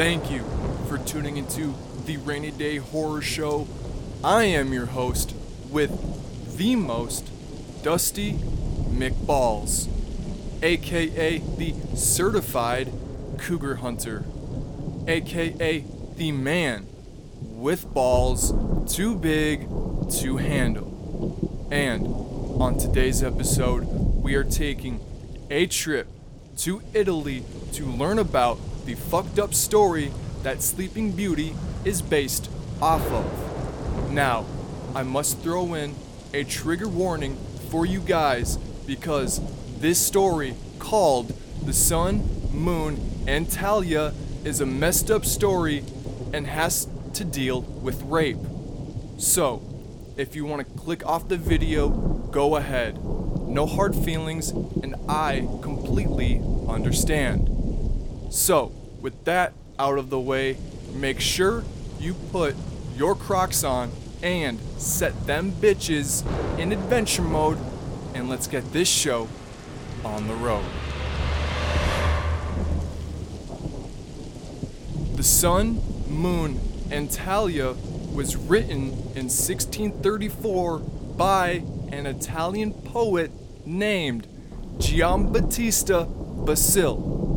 Thank you for tuning into the Rainy Day Horror Show. I am your host with the most Dusty McBalls, aka the certified cougar hunter, aka the man with balls too big to handle. And on today's episode, we are taking a trip to Italy to learn about the fucked up story that Sleeping Beauty is based off of. Now, I must throw in a trigger warning for you guys because this story called The Sun, Moon, and Talia is a messed up story and has to deal with rape. So, if you want to click off the video, go ahead. No hard feelings, and I completely understand. So, with that out of the way, make sure you put your Crocs on and set them bitches in adventure mode, and let's get this show on the road. The Sun, Moon, and Talia was written in 1634 by an Italian poet named Giambattista Basile.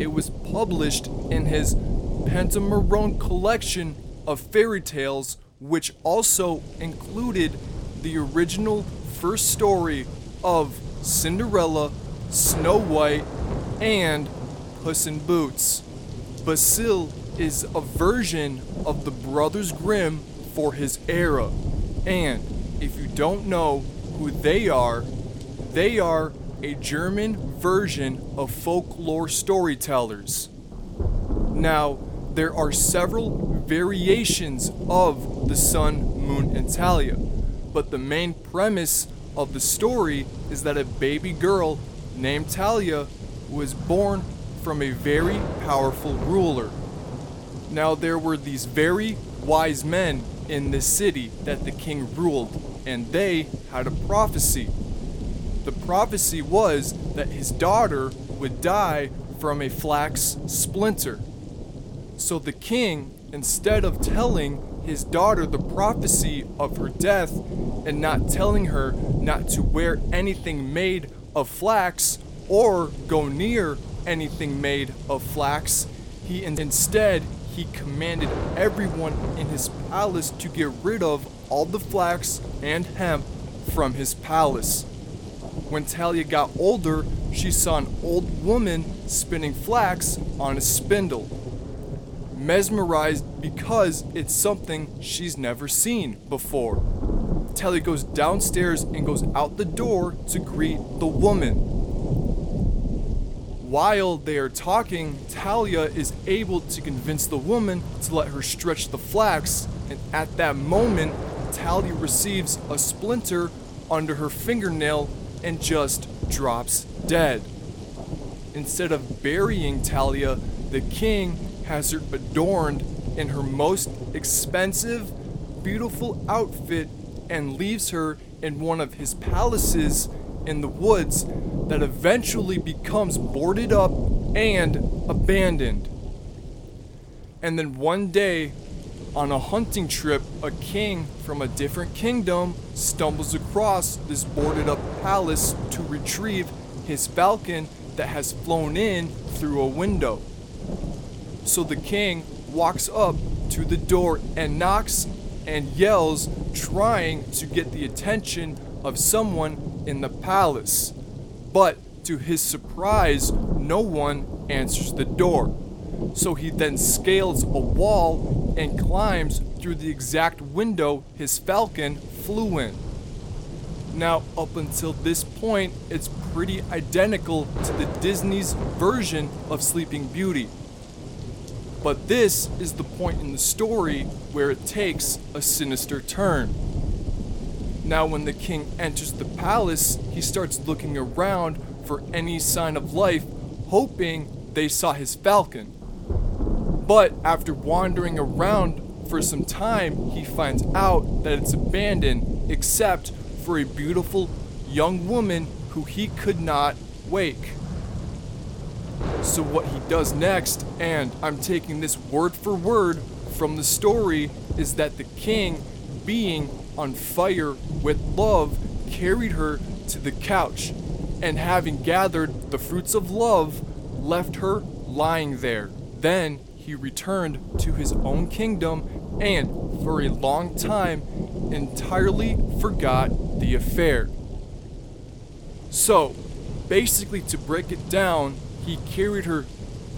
It was published in his Pentamerone collection of fairy tales, which also included the original first story of Cinderella, Snow White, and Puss in Boots. Basile is a version of the Brothers Grimm for his era. And if you don't know who they are, they are a German version of folklore storytellers. Now, there are several variations of the Sun, Moon, and Talia, but the main premise of the story is that a baby girl named Talia was born from a very powerful ruler. Now, there were these very wise men in this city that the king ruled, and they had a prophecy. The prophecy was that his daughter would die from a flax splinter. So the king, instead of telling his daughter the prophecy of her death and not telling her not to wear anything made of flax or go near anything made of flax, he instead he commanded everyone in his palace to get rid of all the flax and hemp from his palace. When Talia got older, she saw an old woman spinning flax on a spindle. Mesmerized because it's something she's never seen before. Talia goes downstairs and goes out the door to greet the woman. While they are talking, Talia is able to convince the woman to let her stretch the flax, and at that moment, Talia receives a splinter under her fingernail and just drops dead. Instead of burying Talia, the king has her adorned in her most expensive, beautiful outfit and leaves her in one of his palaces in the woods that eventually becomes boarded up and abandoned. And then one day, on a hunting trip, a king from a different kingdom stumbles across this boarded up palace to retrieve his falcon that has flown in through a window. So the king walks up to the door and knocks and yells, trying to get the attention of someone in the palace. But to his surprise, no one answers the door. So he then scales a wall and climbs through the exact window his falcon flew in. Now, up until this point, it's pretty identical to the Disney's version of Sleeping Beauty. But this is the point in the story where it takes a sinister turn. Now, when the king enters the palace, he starts looking around for any sign of life, hoping they saw his falcon. But after wandering around for some time, he finds out that it's abandoned except for a beautiful young woman who he could not wake. So, what he does next, and I'm taking this word for word from the story, is that the king, being on fire with love, carried her to the couch, and having gathered the fruits of love, left her lying there. Then he returned to his own kingdom and, for a long time, entirely forgot the affair. So, basically, to break it down, he carried her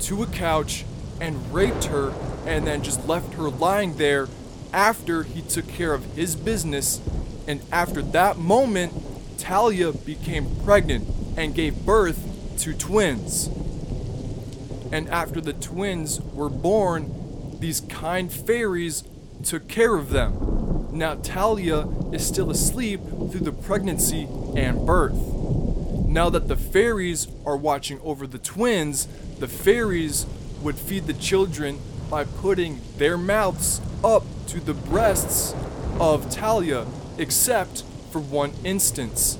to a couch and raped her and then just left her lying there after he took care of his business. And after that moment, Talia became pregnant and gave birth to twins. And after the twins were born, these kind fairies took care of them. Now Talia is still asleep through the pregnancy and birth. Now that the fairies are watching over the twins, the fairies would feed the children by putting their mouths up to the breasts of Talia, except for one instance.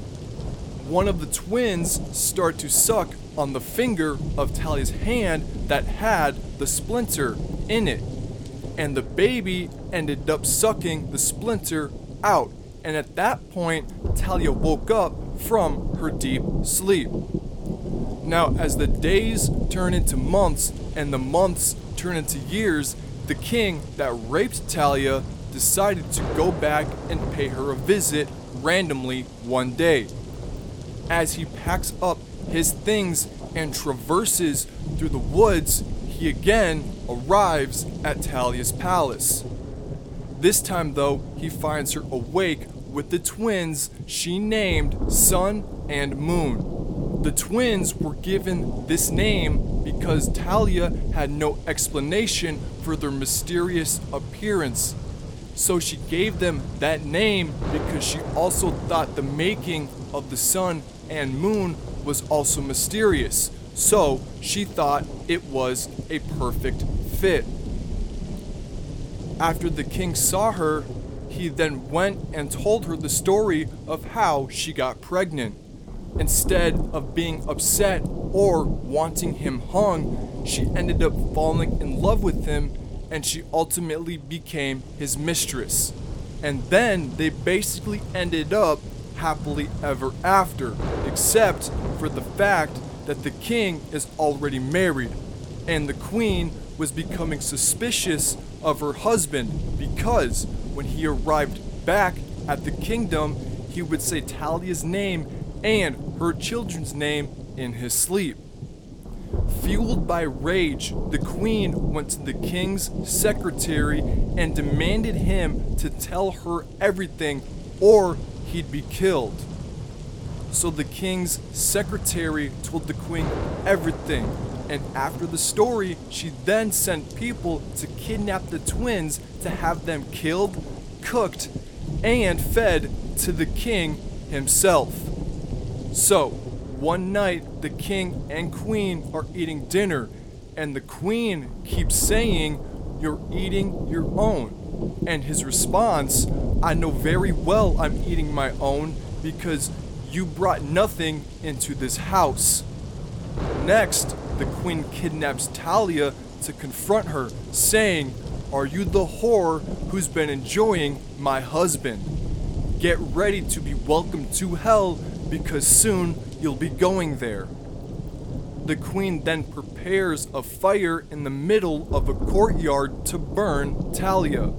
One of the twins start to suck on the finger of Talia's hand that had the splinter in it. And the baby ended up sucking the splinter out. And at that point, Talia woke up from her deep sleep. Now, as the days turn into months and the months turn into years, the king that raped Talia decided to go back and pay her a visit randomly one day. As he packs up his things and traverses through the woods, he again arrives at Talia's palace. This time, though, he finds her awake with the twins she named Sun and Moon. The twins were given this name because Talia had no explanation for their mysterious appearance. So she gave them that name because she also thought the making of the sun and moon was also mysterious. So she thought it was a perfect fit. After the king saw her, he then went and told her the story of how she got pregnant. Instead of being upset or wanting him hung, she ended up falling in love with him and she ultimately became his mistress. And then they basically ended up happily ever after, except for the fact that the king is already married and the queen was becoming suspicious of her husband because when he arrived back at the kingdom, he would say Talia's name and her children's name in his sleep. Fueled by rage, the queen went to the king's secretary and demanded him to tell her everything or he'd be killed. So the king's secretary told the queen everything, and after the story, she then sent people to kidnap the twins to have them killed, cooked, and fed to the king himself. So, one night, the king and queen are eating dinner, and the queen keeps saying, You're eating your own. And his response, I know very well I'm eating my own because you brought nothing into this house. Next, the queen kidnaps Talia to confront her, saying, Are you the whore who's been enjoying my husband? Get ready to be welcomed to hell because soon you'll be going there. The queen then prepares a fire in the middle of a courtyard to burn Talia.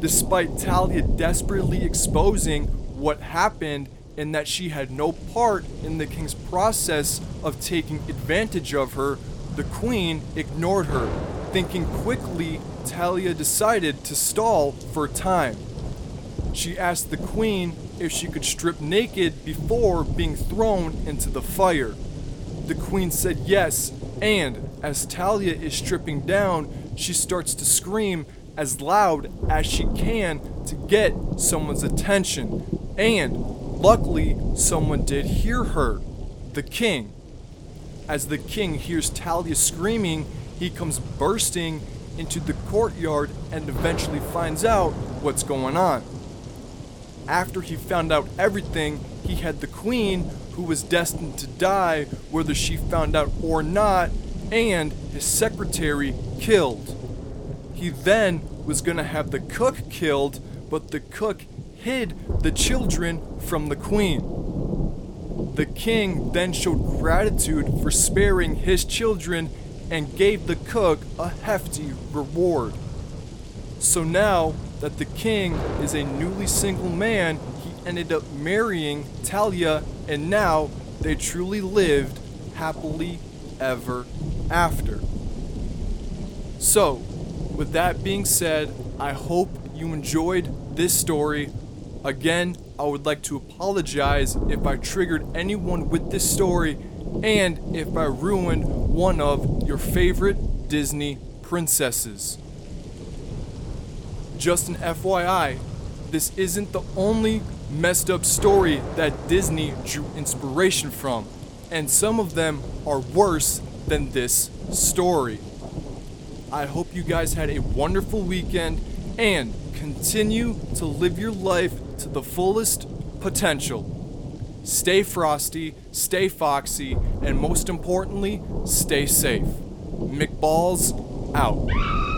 Despite Talia desperately exposing what happened and that she had no part in the king's process of taking advantage of her, the queen ignored her. Thinking quickly, Talia decided to stall for time. She asked the queen if she could strip naked before being thrown into the fire. The queen said yes, and as Talia is stripping down, she starts to scream as loud as she can to get someone's attention. And luckily, someone did hear her the king. As the king hears Talia screaming, he comes bursting into the courtyard and eventually finds out what's going on. After he found out everything, he had the queen, who was destined to die whether she found out or not, and his secretary killed. He then was going to have the cook killed, but the cook hid the children from the queen. The king then showed gratitude for sparing his children and gave the cook a hefty reward. So now that the king is a newly single man, he ended up marrying Talia, and now they truly lived happily ever after. So, with that being said, I hope you enjoyed this story. Again, I would like to apologize if I triggered anyone with this story and if I ruined one of your favorite Disney princesses. Just an FYI, this isn't the only messed up story that Disney drew inspiration from, and some of them are worse than this story. I hope you guys had a wonderful weekend and continue to live your life to the fullest potential. Stay frosty, stay foxy, and most importantly, stay safe. McBalls out.